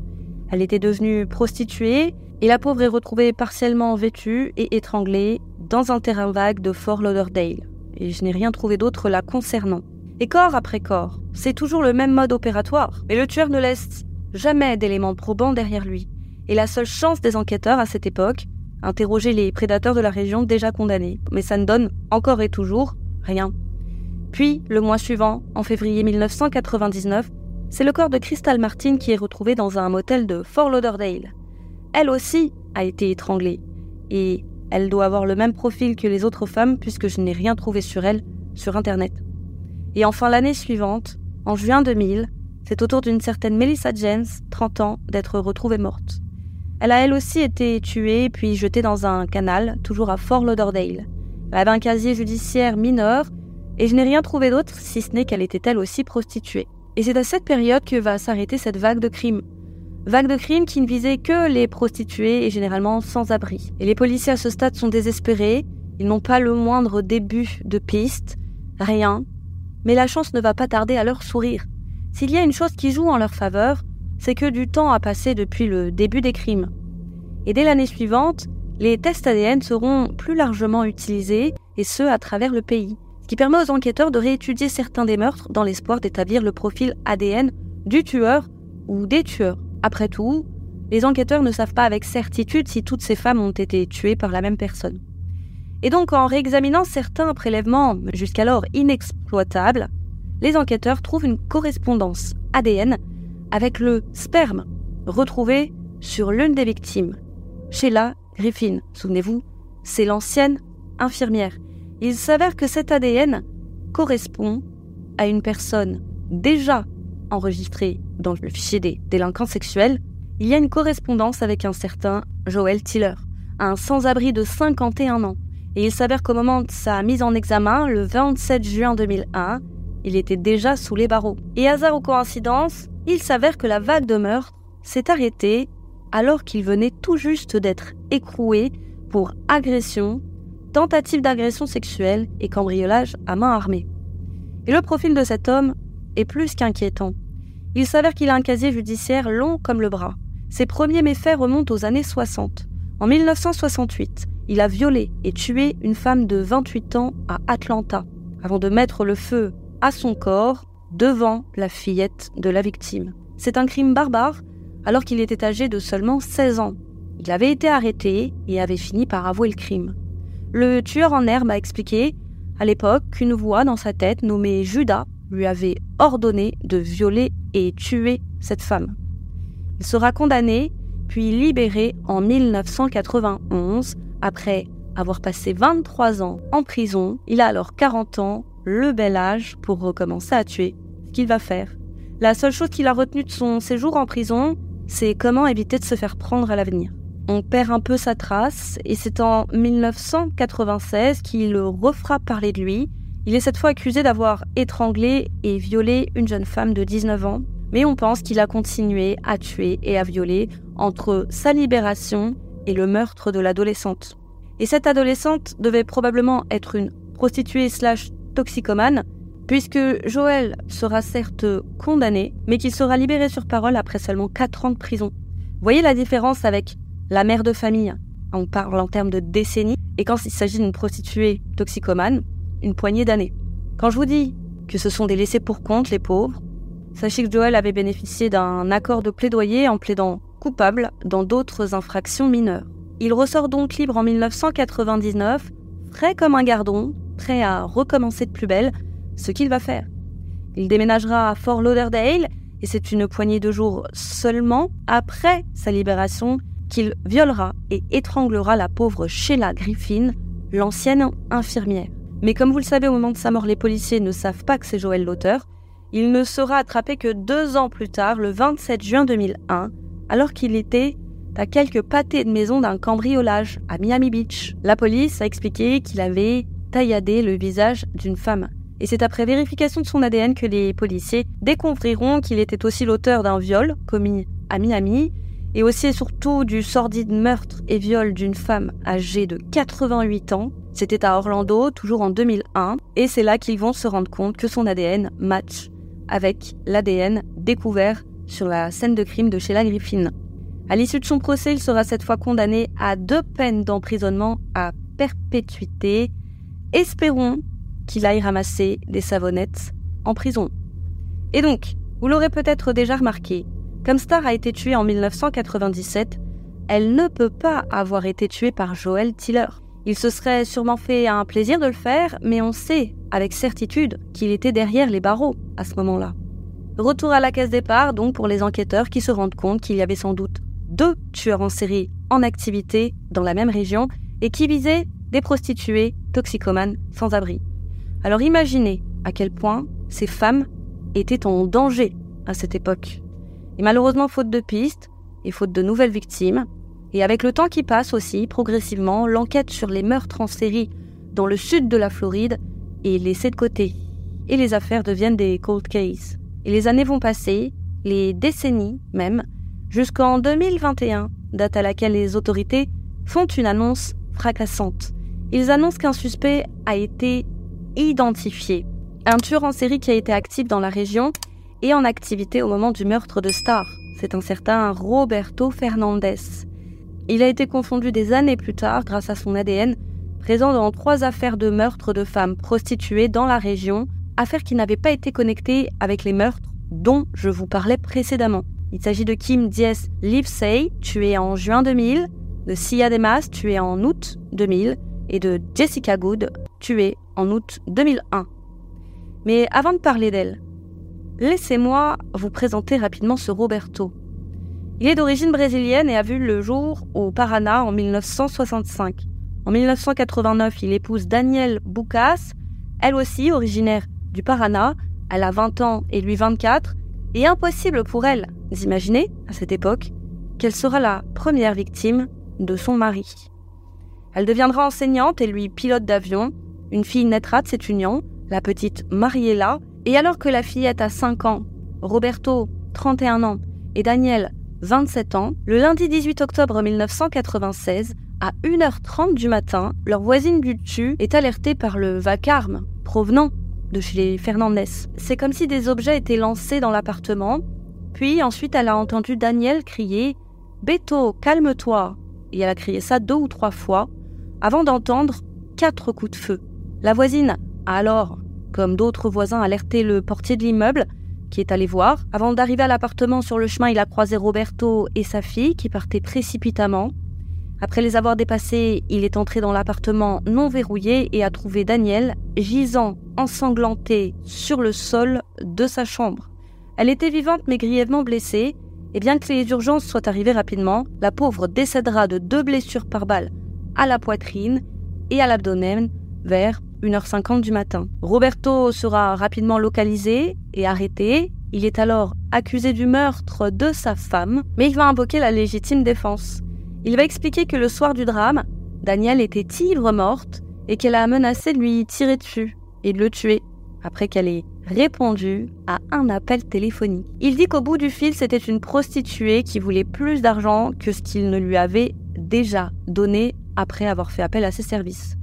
Elle était devenue prostituée Et la pauvre est retrouvée partiellement vêtue et étranglée dans un terrain vague de Fort Lauderdale. Et je n'ai rien trouvé d'autre la concernant. Et corps après corps, c'est toujours le même mode opératoire. Mais le tueur ne laisse jamais d'éléments probants derrière lui. Et la seule chance des enquêteurs à cette époque, interroger les prédateurs de la région déjà condamnés. Mais ça ne donne encore et toujours rien. Puis, le mois suivant, en février 1999, c'est le corps de Crystal Martin qui est retrouvé dans un motel de Fort Lauderdale. Elle aussi a été étranglée. Et elle doit avoir le même profil que les autres femmes puisque je n'ai rien trouvé sur elle sur Internet. Et enfin l'année suivante, en juin 2000, c'est au tour d'une certaine Melissa James, 30 ans, d'être retrouvée morte. Elle a elle aussi été tuée puis jetée dans un canal, toujours à Fort Lauderdale. Elle avait un casier judiciaire mineur et je n'ai rien trouvé d'autre si ce n'est qu'elle était elle aussi prostituée. Et c'est à cette période que va s'arrêter cette vague de crimes. Vague de crimes qui ne visait que les prostituées et généralement sans abri. Et les policiers à ce stade sont désespérés, ils n'ont pas le moindre début de piste, rien. Mais la chance ne va pas tarder à leur sourire. S'il y a une chose qui joue en leur faveur, c'est que du temps a passé depuis le début des crimes. Et dès l'année suivante, les tests ADN seront plus largement utilisés, et ce à travers le pays ce qui permet aux enquêteurs de réétudier certains des meurtres dans l'espoir d'établir le profil ADN du tueur ou des tueurs. Après tout, les enquêteurs ne savent pas avec certitude si toutes ces femmes ont été tuées par la même personne. Et donc en réexaminant certains prélèvements jusqu'alors inexploitables, les enquêteurs trouvent une correspondance ADN avec le sperme retrouvé sur l'une des victimes, Sheila Griffin. Souvenez-vous, c'est l'ancienne infirmière il s'avère que cet ADN correspond à une personne déjà enregistrée dans le fichier des délinquants sexuels. Il y a une correspondance avec un certain Joel Tiller, un sans-abri de 51 ans. Et il s'avère qu'au moment de sa mise en examen, le 27 juin 2001, il était déjà sous les barreaux. Et hasard ou coïncidence, il s'avère que la vague de meurtre s'est arrêtée alors qu'il venait tout juste d'être écroué pour agression tentative d'agression sexuelle et cambriolage à main armée. Et le profil de cet homme est plus qu'inquiétant. Il s'avère qu'il a un casier judiciaire long comme le bras. Ses premiers méfaits remontent aux années 60. En 1968, il a violé et tué une femme de 28 ans à Atlanta, avant de mettre le feu à son corps devant la fillette de la victime. C'est un crime barbare alors qu'il était âgé de seulement 16 ans. Il avait été arrêté et avait fini par avouer le crime. Le tueur en herbe a expliqué à l'époque qu'une voix dans sa tête nommée Judas lui avait ordonné de violer et tuer cette femme. Il sera condamné puis libéré en 1991 après avoir passé 23 ans en prison. Il a alors 40 ans, le bel âge pour recommencer à tuer. Ce qu'il va faire. La seule chose qu'il a retenue de son séjour en prison, c'est comment éviter de se faire prendre à l'avenir on perd un peu sa trace et c'est en 1996 qu'il refera parler de lui. Il est cette fois accusé d'avoir étranglé et violé une jeune femme de 19 ans, mais on pense qu'il a continué à tuer et à violer entre sa libération et le meurtre de l'adolescente. Et cette adolescente devait probablement être une prostituée slash toxicomane, puisque Joël sera certes condamné, mais qu'il sera libéré sur parole après seulement 4 ans de prison. Voyez la différence avec la mère de famille, on parle en termes de décennies, et quand il s'agit d'une prostituée toxicomane, une poignée d'années. Quand je vous dis que ce sont des laissés pour compte, les pauvres, sachez que Joël avait bénéficié d'un accord de plaidoyer en plaidant coupable dans d'autres infractions mineures. Il ressort donc libre en 1999, frais comme un gardon, prêt à recommencer de plus belle, ce qu'il va faire. Il déménagera à Fort Lauderdale, et c'est une poignée de jours seulement après sa libération qu'il violera et étranglera la pauvre Sheila Griffin, l'ancienne infirmière. Mais comme vous le savez, au moment de sa mort, les policiers ne savent pas que c'est Joël l'auteur. Il ne sera attrapé que deux ans plus tard, le 27 juin 2001, alors qu'il était à quelques pâtés de maison d'un cambriolage à Miami Beach. La police a expliqué qu'il avait tailladé le visage d'une femme. Et c'est après vérification de son ADN que les policiers découvriront qu'il était aussi l'auteur d'un viol commis à Miami et aussi et surtout du sordide meurtre et viol d'une femme âgée de 88 ans. C'était à Orlando, toujours en 2001, et c'est là qu'ils vont se rendre compte que son ADN match avec l'ADN découvert sur la scène de crime de Sheila Griffin. À l'issue de son procès, il sera cette fois condamné à deux peines d'emprisonnement à perpétuité. Espérons qu'il aille ramasser des savonnettes en prison. Et donc, vous l'aurez peut-être déjà remarqué, comme Star a été tuée en 1997, elle ne peut pas avoir été tuée par Joel Tiller. Il se serait sûrement fait un plaisir de le faire, mais on sait avec certitude qu'il était derrière les barreaux à ce moment-là. Retour à la case départ donc pour les enquêteurs qui se rendent compte qu'il y avait sans doute deux tueurs en série en activité dans la même région et qui visaient des prostituées toxicomanes sans abri. Alors imaginez à quel point ces femmes étaient en danger à cette époque. Et malheureusement, faute de pistes et faute de nouvelles victimes, et avec le temps qui passe aussi, progressivement, l'enquête sur les meurtres en série dans le sud de la Floride est laissée de côté. Et les affaires deviennent des cold cases. Et les années vont passer, les décennies même, jusqu'en 2021, date à laquelle les autorités font une annonce fracassante. Ils annoncent qu'un suspect a été identifié. Un tueur en série qui a été actif dans la région et en activité au moment du meurtre de Star. C'est un certain Roberto Fernandez. Il a été confondu des années plus tard grâce à son ADN, présent dans trois affaires de meurtre de femmes prostituées dans la région, affaires qui n'avaient pas été connectées avec les meurtres dont je vous parlais précédemment. Il s'agit de Kim Diaz Livesey, tuée en juin 2000, de Sia Demas, tuée en août 2000, et de Jessica Good, tuée en août 2001. Mais avant de parler d'elle, laissez-moi vous présenter rapidement ce Roberto. Il est d'origine brésilienne et a vu le jour au Paraná en 1965. En 1989, il épouse Danielle Boucas, elle aussi originaire du Paraná. Elle a 20 ans et lui 24, et impossible pour elle d'imaginer, à cette époque, qu'elle sera la première victime de son mari. Elle deviendra enseignante et lui pilote d'avion. Une fille naîtra de cette union, la petite Mariella, et alors que la fillette a 5 ans, Roberto, 31 ans, et Daniel, 27 ans, le lundi 18 octobre 1996, à 1h30 du matin, leur voisine du dessus est alertée par le vacarme provenant de chez les Fernandez. C'est comme si des objets étaient lancés dans l'appartement, puis ensuite elle a entendu Daniel crier Beto, calme-toi Et elle a crié ça deux ou trois fois, avant d'entendre quatre coups de feu. La voisine a alors, comme d'autres voisins, alerté le portier de l'immeuble, qui est allé voir. Avant d'arriver à l'appartement, sur le chemin, il a croisé Roberto et sa fille, qui partaient précipitamment. Après les avoir dépassés, il est entré dans l'appartement non verrouillé et a trouvé Daniel gisant ensanglanté sur le sol de sa chambre. Elle était vivante mais grièvement blessée, et bien que les urgences soient arrivées rapidement, la pauvre décédera de deux blessures par balle à la poitrine et à l'abdomen vers 1h50 du matin. Roberto sera rapidement localisé et arrêté. Il est alors accusé du meurtre de sa femme, mais il va invoquer la légitime défense. Il va expliquer que le soir du drame, Danielle était ivre morte et qu'elle a menacé de lui tirer dessus et de le tuer après qu'elle ait répondu à un appel téléphonique. Il dit qu'au bout du fil, c'était une prostituée qui voulait plus d'argent que ce qu'il ne lui avait déjà donné après avoir fait appel à ses services.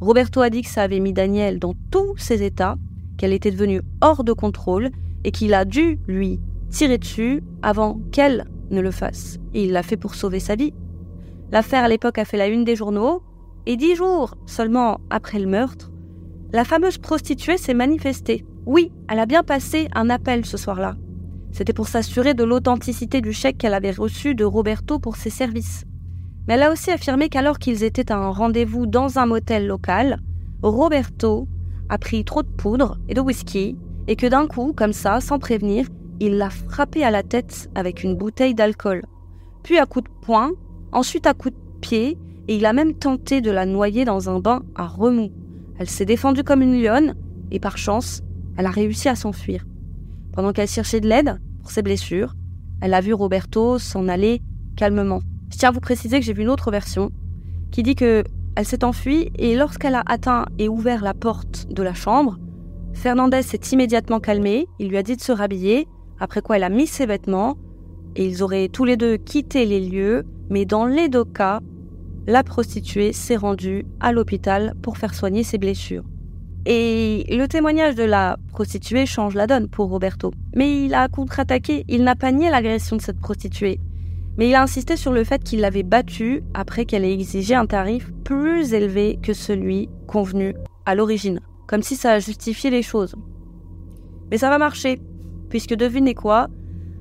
Roberto a dit que ça avait mis Danielle dans tous ses états, qu'elle était devenue hors de contrôle et qu'il a dû lui tirer dessus avant qu'elle ne le fasse. Il l'a fait pour sauver sa vie. L'affaire à l'époque a fait la une des journaux, et dix jours seulement après le meurtre, la fameuse prostituée s'est manifestée. Oui, elle a bien passé un appel ce soir-là. C'était pour s'assurer de l'authenticité du chèque qu'elle avait reçu de Roberto pour ses services. Mais elle a aussi affirmé qu'alors qu'ils étaient à un rendez-vous dans un motel local, Roberto a pris trop de poudre et de whisky et que d'un coup, comme ça, sans prévenir, il l'a frappée à la tête avec une bouteille d'alcool. Puis à coups de poing, ensuite à coups de pied, et il a même tenté de la noyer dans un bain à remous. Elle s'est défendue comme une lionne, et par chance, elle a réussi à s'enfuir. Pendant qu'elle cherchait de l'aide pour ses blessures, elle a vu Roberto s'en aller calmement. Je tiens à vous préciser que j'ai vu une autre version qui dit que elle s'est enfuie et lorsqu'elle a atteint et ouvert la porte de la chambre, Fernandez s'est immédiatement calmé, il lui a dit de se rhabiller, après quoi elle a mis ses vêtements et ils auraient tous les deux quitté les lieux, mais dans les deux cas, la prostituée s'est rendue à l'hôpital pour faire soigner ses blessures. Et le témoignage de la prostituée change la donne pour Roberto. Mais il a contre-attaqué, il n'a pas nié l'agression de cette prostituée. Mais il a insisté sur le fait qu'il l'avait battue après qu'elle ait exigé un tarif plus élevé que celui convenu à l'origine, comme si ça justifiait les choses. Mais ça va marcher, puisque devinez quoi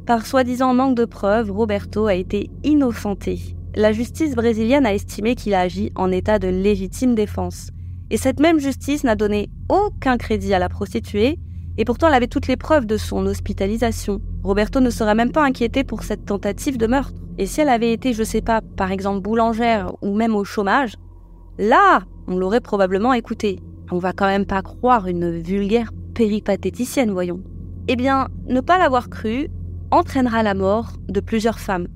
Par soi-disant manque de preuves, Roberto a été innocenté. La justice brésilienne a estimé qu'il a agi en état de légitime défense. Et cette même justice n'a donné aucun crédit à la prostituée, et pourtant elle avait toutes les preuves de son hospitalisation. Roberto ne serait même pas inquiété pour cette tentative de meurtre. Et si elle avait été, je sais pas, par exemple boulangère ou même au chômage, là, on l'aurait probablement écouté. On va quand même pas croire une vulgaire péripatéticienne, voyons. Eh bien, ne pas l'avoir cru entraînera la mort de plusieurs femmes.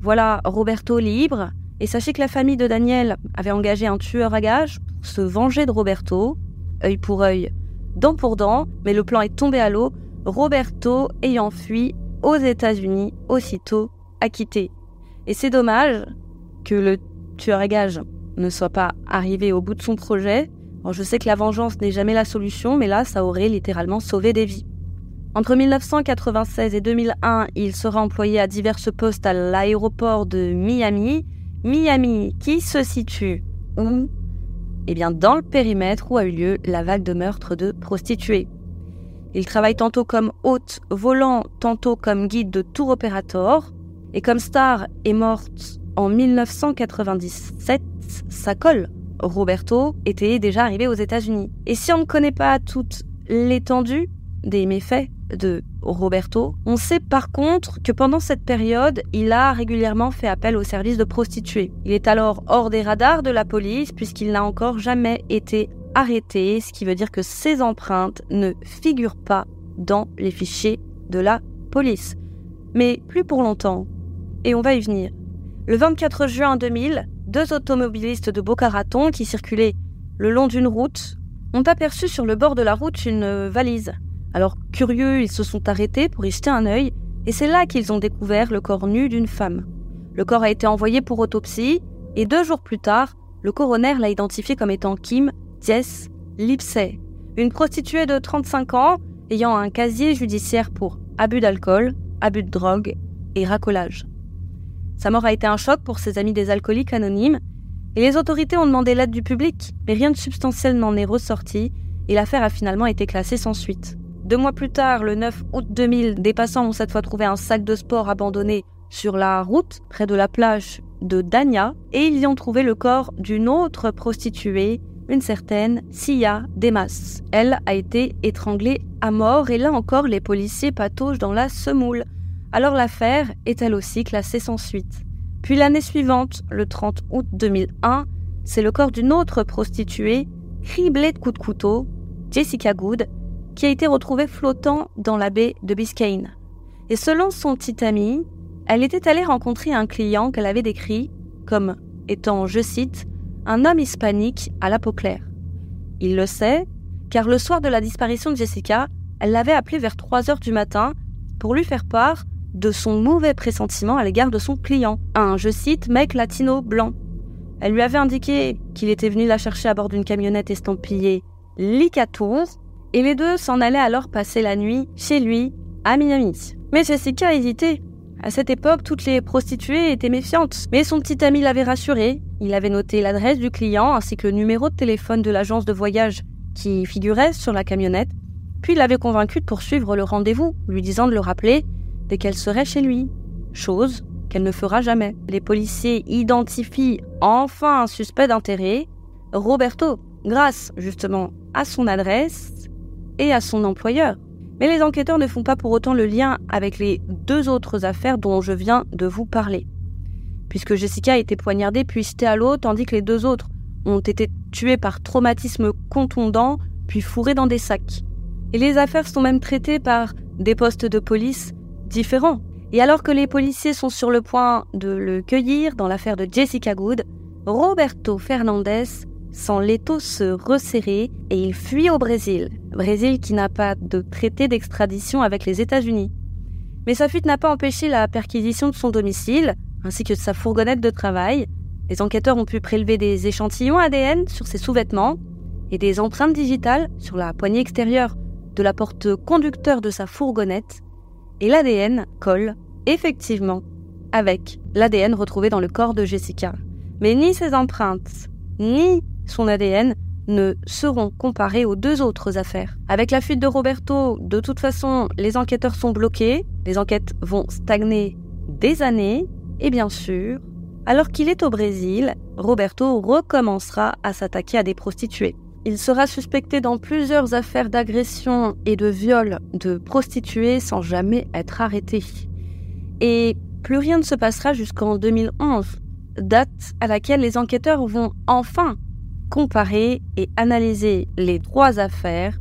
Voilà Roberto libre, et sachez que la famille de Daniel avait engagé un tueur à gages pour se venger de Roberto, œil pour œil, dent pour dent, mais le plan est tombé à l'eau, Roberto ayant fui aux États-Unis aussitôt acquitté. Et c'est dommage que le tueur à gages ne soit pas arrivé au bout de son projet. je sais que la vengeance n'est jamais la solution, mais là, ça aurait littéralement sauvé des vies. Entre 1996 et 2001, il sera employé à divers postes à l'aéroport de Miami. Miami qui se situe où? Eh bien, dans le périmètre où a eu lieu la vague de meurtres de prostituées. Il travaille tantôt comme hôte volant, tantôt comme guide de tour opérateur. Et comme Star est morte en 1997, sa colle, Roberto, était déjà arrivé aux États-Unis. Et si on ne connaît pas toute l'étendue des méfaits de Roberto, on sait par contre que pendant cette période, il a régulièrement fait appel au service de prostituées. Il est alors hors des radars de la police puisqu'il n'a encore jamais été arrêté, ce qui veut dire que ses empreintes ne figurent pas dans les fichiers de la police. Mais plus pour longtemps, et on va y venir. Le 24 juin 2000, deux automobilistes de Boca Raton qui circulaient le long d'une route ont aperçu sur le bord de la route une valise. Alors curieux, ils se sont arrêtés pour y jeter un œil et c'est là qu'ils ont découvert le corps nu d'une femme. Le corps a été envoyé pour autopsie et deux jours plus tard, le coroner l'a identifié comme étant Kim Jess Lipsey, une prostituée de 35 ans ayant un casier judiciaire pour abus d'alcool, abus de drogue et racolage. Sa mort a été un choc pour ses amis des alcooliques anonymes, et les autorités ont demandé l'aide du public, mais rien de substantiel n'en est ressorti, et l'affaire a finalement été classée sans suite. Deux mois plus tard, le 9 août 2000, des passants ont cette fois trouvé un sac de sport abandonné sur la route, près de la plage de Dania, et ils y ont trouvé le corps d'une autre prostituée, une certaine Sia Demas. Elle a été étranglée à mort, et là encore, les policiers pataugent dans la semoule. Alors l'affaire est elle aussi classée sans suite. Puis l'année suivante, le 30 août 2001, c'est le corps d'une autre prostituée, criblée de coups de couteau, Jessica Good, qui a été retrouvée flottant dans la baie de Biscayne. Et selon son petit ami, elle était allée rencontrer un client qu'elle avait décrit comme étant, je cite, un homme hispanique à la peau claire. Il le sait, car le soir de la disparition de Jessica, elle l'avait appelé vers 3 heures du matin pour lui faire part de son mauvais pressentiment à l'égard de son client, un, je cite, mec latino blanc. Elle lui avait indiqué qu'il était venu la chercher à bord d'une camionnette estampillée Licatour, et les deux s'en allaient alors passer la nuit chez lui, à Miami. Mais Jessica hésitait. À cette époque, toutes les prostituées étaient méfiantes, mais son petit ami l'avait rassurée. Il avait noté l'adresse du client ainsi que le numéro de téléphone de l'agence de voyage qui figurait sur la camionnette, puis il l'avait convaincu de poursuivre le rendez-vous, lui disant de le rappeler dès qu'elle serait chez lui, chose qu'elle ne fera jamais. Les policiers identifient enfin un suspect d'intérêt, Roberto, grâce justement à son adresse et à son employeur. Mais les enquêteurs ne font pas pour autant le lien avec les deux autres affaires dont je viens de vous parler. Puisque Jessica a été poignardée puis jetée à l'eau, tandis que les deux autres ont été tués par traumatisme contondant puis fourrés dans des sacs. Et les affaires sont même traitées par des postes de police différents. Et alors que les policiers sont sur le point de le cueillir dans l'affaire de Jessica Good, Roberto Fernandez sent l'étau se resserrer et il fuit au Brésil. Brésil qui n'a pas de traité d'extradition avec les États-Unis. Mais sa fuite n'a pas empêché la perquisition de son domicile, ainsi que de sa fourgonnette de travail. Les enquêteurs ont pu prélever des échantillons ADN sur ses sous-vêtements et des empreintes digitales sur la poignée extérieure de la porte conducteur de sa fourgonnette et l'ADN colle effectivement avec l'ADN retrouvé dans le corps de Jessica. Mais ni ses empreintes, ni son ADN ne seront comparés aux deux autres affaires. Avec la fuite de Roberto, de toute façon, les enquêteurs sont bloqués, les enquêtes vont stagner des années, et bien sûr, alors qu'il est au Brésil, Roberto recommencera à s'attaquer à des prostituées. Il sera suspecté dans plusieurs affaires d'agression et de viol de prostituées sans jamais être arrêté. Et plus rien ne se passera jusqu'en 2011, date à laquelle les enquêteurs vont enfin comparer et analyser les trois affaires.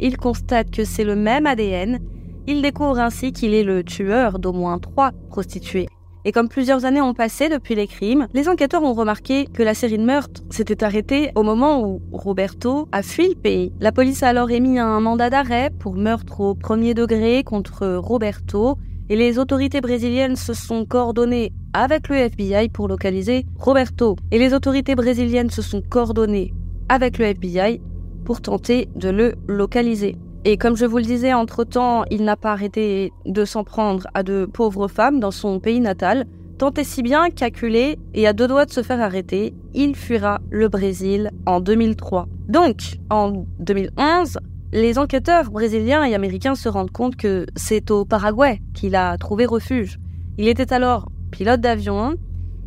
Ils constatent que c'est le même ADN. Ils découvrent ainsi qu'il est le tueur d'au moins trois prostituées. Et comme plusieurs années ont passé depuis les crimes, les enquêteurs ont remarqué que la série de meurtres s'était arrêtée au moment où Roberto a fui le pays. La police a alors émis un mandat d'arrêt pour meurtre au premier degré contre Roberto et les autorités brésiliennes se sont coordonnées avec le FBI pour localiser Roberto. Et les autorités brésiliennes se sont coordonnées avec le FBI pour tenter de le localiser. Et comme je vous le disais, entre-temps, il n'a pas arrêté de s'en prendre à de pauvres femmes dans son pays natal, tant et si bien qu'acculé et à deux doigts de se faire arrêter, il fuira le Brésil en 2003. Donc, en 2011, les enquêteurs brésiliens et américains se rendent compte que c'est au Paraguay qu'il a trouvé refuge. Il était alors pilote d'avion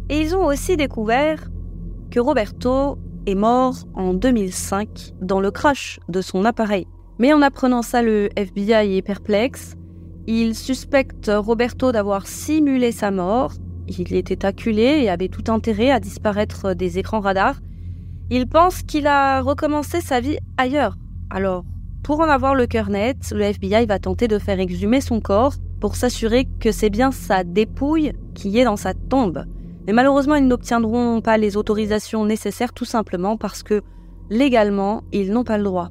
et ils ont aussi découvert que Roberto est mort en 2005 dans le crash de son appareil. Mais en apprenant ça, le FBI est perplexe. Il suspecte Roberto d'avoir simulé sa mort. Il était acculé et avait tout intérêt à disparaître des écrans radars. Il pense qu'il a recommencé sa vie ailleurs. Alors, pour en avoir le cœur net, le FBI va tenter de faire exhumer son corps pour s'assurer que c'est bien sa dépouille qui est dans sa tombe. Mais malheureusement, ils n'obtiendront pas les autorisations nécessaires tout simplement parce que légalement, ils n'ont pas le droit.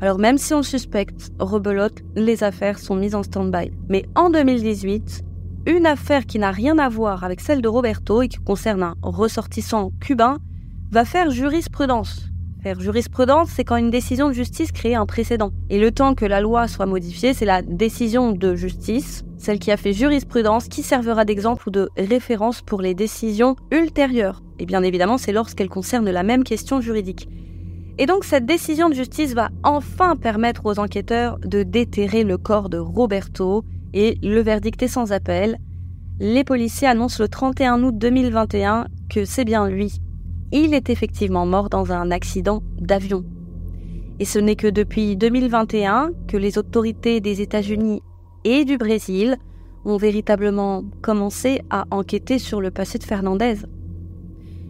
Alors même si on suspecte, rebelote, les affaires sont mises en stand-by. Mais en 2018, une affaire qui n'a rien à voir avec celle de Roberto et qui concerne un ressortissant cubain va faire jurisprudence. Jurisprudence, c'est quand une décision de justice crée un précédent. Et le temps que la loi soit modifiée, c'est la décision de justice, celle qui a fait jurisprudence, qui servira d'exemple ou de référence pour les décisions ultérieures. Et bien évidemment, c'est lorsqu'elle concerne la même question juridique. Et donc cette décision de justice va enfin permettre aux enquêteurs de déterrer le corps de Roberto et le verdict est sans appel. Les policiers annoncent le 31 août 2021 que c'est bien lui il est effectivement mort dans un accident d'avion. Et ce n'est que depuis 2021 que les autorités des États-Unis et du Brésil ont véritablement commencé à enquêter sur le passé de Fernandez.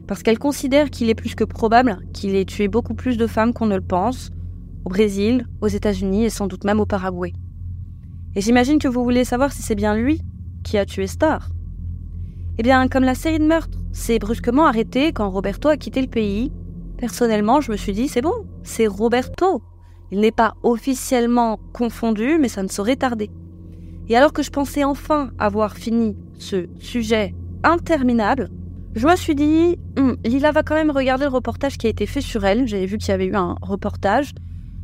Parce qu'elles considèrent qu'il est plus que probable qu'il ait tué beaucoup plus de femmes qu'on ne le pense, au Brésil, aux États-Unis et sans doute même au Paraguay. Et j'imagine que vous voulez savoir si c'est bien lui qui a tué Star. Eh bien, comme la série de meurtres s'est brusquement arrêtée quand Roberto a quitté le pays, personnellement, je me suis dit, c'est bon, c'est Roberto. Il n'est pas officiellement confondu, mais ça ne saurait tarder. Et alors que je pensais enfin avoir fini ce sujet interminable, je me suis dit, hum, Lila va quand même regarder le reportage qui a été fait sur elle. J'avais vu qu'il y avait eu un reportage.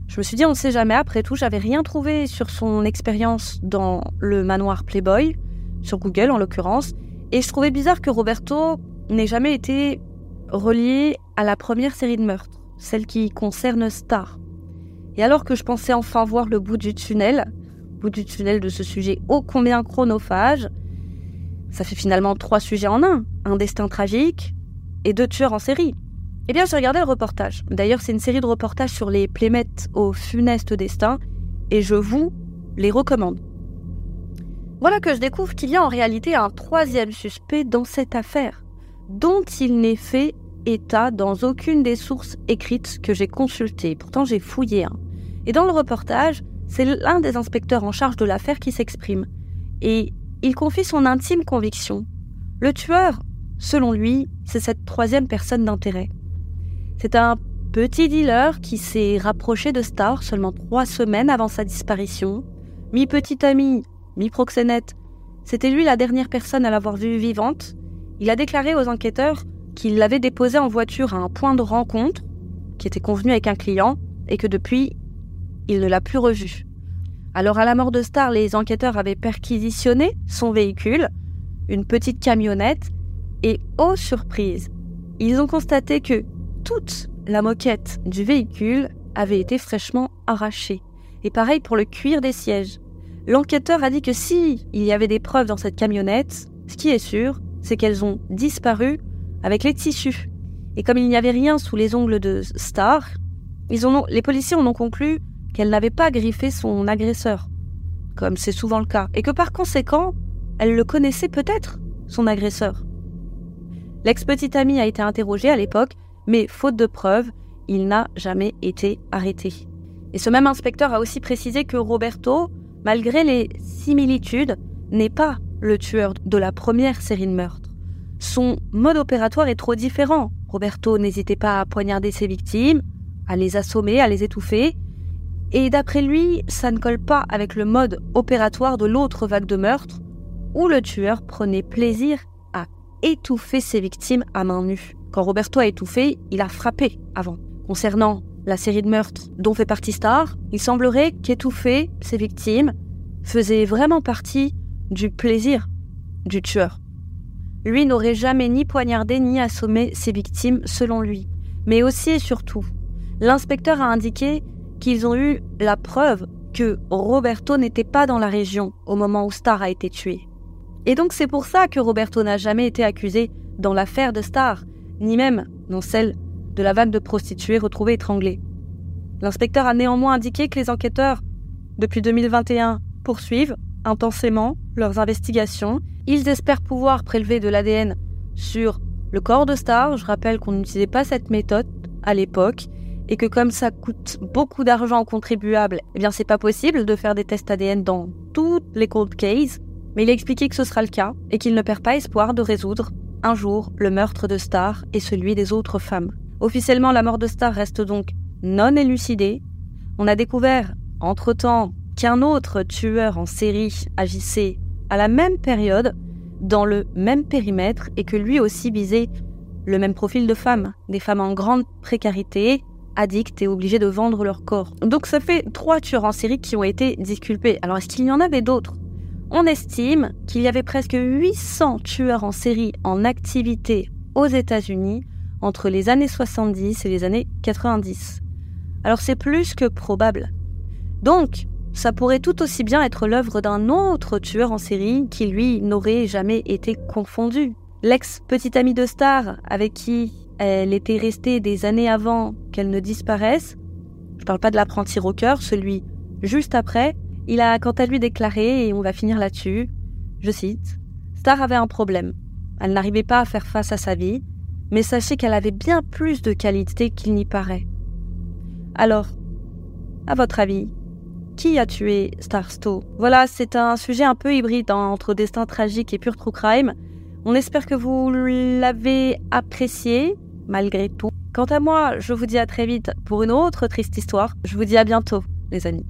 Je me suis dit, on ne sait jamais, après tout, j'avais rien trouvé sur son expérience dans le manoir Playboy, sur Google en l'occurrence. Et je trouvais bizarre que Roberto n'ait jamais été relié à la première série de meurtres, celle qui concerne Star. Et alors que je pensais enfin voir le bout du tunnel, bout du tunnel de ce sujet ô combien chronophage, ça fait finalement trois sujets en un, un destin tragique et deux tueurs en série. Eh bien, j'ai regardé le reportage. D'ailleurs, c'est une série de reportages sur les plémettes au funeste destin, et je vous les recommande. Voilà que je découvre qu'il y a en réalité un troisième suspect dans cette affaire, dont il n'est fait état dans aucune des sources écrites que j'ai consultées. Pourtant, j'ai fouillé. Hein. Et dans le reportage, c'est l'un des inspecteurs en charge de l'affaire qui s'exprime. Et il confie son intime conviction. Le tueur, selon lui, c'est cette troisième personne d'intérêt. C'est un petit dealer qui s'est rapproché de Star seulement trois semaines avant sa disparition, mi-petit ami, mi-proxénète. C'était lui la dernière personne à l'avoir vue vivante. Il a déclaré aux enquêteurs qu'il l'avait déposée en voiture à un point de rencontre, qui était convenu avec un client, et que depuis, il ne l'a plus revu. Alors à la mort de Star, les enquêteurs avaient perquisitionné son véhicule, une petite camionnette et, oh surprise, ils ont constaté que toute la moquette du véhicule avait été fraîchement arrachée. Et pareil pour le cuir des sièges. L'enquêteur a dit que si il y avait des preuves dans cette camionnette, ce qui est sûr, c'est qu'elles ont disparu avec les tissus. Et comme il n'y avait rien sous les ongles de Star, ils ont, les policiers en ont conclu qu'elle n'avait pas griffé son agresseur, comme c'est souvent le cas, et que par conséquent, elle le connaissait peut-être, son agresseur. L'ex-petite amie a été interrogée à l'époque, mais faute de preuves, il n'a jamais été arrêté. Et ce même inspecteur a aussi précisé que Roberto, malgré les similitudes, n'est pas le tueur de la première série de meurtres. Son mode opératoire est trop différent. Roberto n'hésitait pas à poignarder ses victimes, à les assommer, à les étouffer. Et d'après lui, ça ne colle pas avec le mode opératoire de l'autre vague de meurtres, où le tueur prenait plaisir à étouffer ses victimes à main nue. Quand Roberto a étouffé, il a frappé avant. Concernant la série de meurtres dont fait partie Star, il semblerait qu'étouffer ses victimes faisait vraiment partie du plaisir du tueur. Lui n'aurait jamais ni poignardé ni assommé ses victimes selon lui. Mais aussi et surtout, l'inspecteur a indiqué qu'ils ont eu la preuve que Roberto n'était pas dans la région au moment où Star a été tué. Et donc c'est pour ça que Roberto n'a jamais été accusé dans l'affaire de Star, ni même dans celle de la vague de prostituées retrouvées étranglées. L'inspecteur a néanmoins indiqué que les enquêteurs, depuis 2021, poursuivent intensément leurs investigations. Ils espèrent pouvoir prélever de l'ADN sur le corps de Star. Je rappelle qu'on n'utilisait pas cette méthode à l'époque et que comme ça coûte beaucoup d'argent aux contribuables, eh bien c'est pas possible de faire des tests ADN dans toutes les cold cases. Mais il a expliqué que ce sera le cas et qu'il ne perd pas espoir de résoudre un jour le meurtre de Star et celui des autres femmes. Officiellement, la mort de Star reste donc non élucidée. On a découvert, entre-temps, qu'un autre tueur en série agissait à la même période, dans le même périmètre, et que lui aussi visait le même profil de femmes, des femmes en grande précarité, addictes et obligées de vendre leur corps. Donc ça fait trois tueurs en série qui ont été disculpés. Alors est-ce qu'il y en avait d'autres? On estime qu'il y avait presque 800 tueurs en série en activité aux États-Unis entre les années 70 et les années 90. Alors c'est plus que probable. Donc, ça pourrait tout aussi bien être l'œuvre d'un autre tueur en série qui, lui, n'aurait jamais été confondu. L'ex-petite amie de Star, avec qui elle était restée des années avant qu'elle ne disparaisse, je parle pas de l'apprenti rocker, celui juste après, il a quant à lui déclaré, et on va finir là-dessus, je cite, Star avait un problème. Elle n'arrivait pas à faire face à sa vie, mais sachez qu'elle avait bien plus de qualité qu'il n'y paraît. Alors, à votre avis, qui a tué Starsto Voilà, c'est un sujet un peu hybride hein, entre destin tragique et pur true crime. On espère que vous l'avez apprécié, malgré tout. Quant à moi, je vous dis à très vite pour une autre triste histoire. Je vous dis à bientôt, les amis.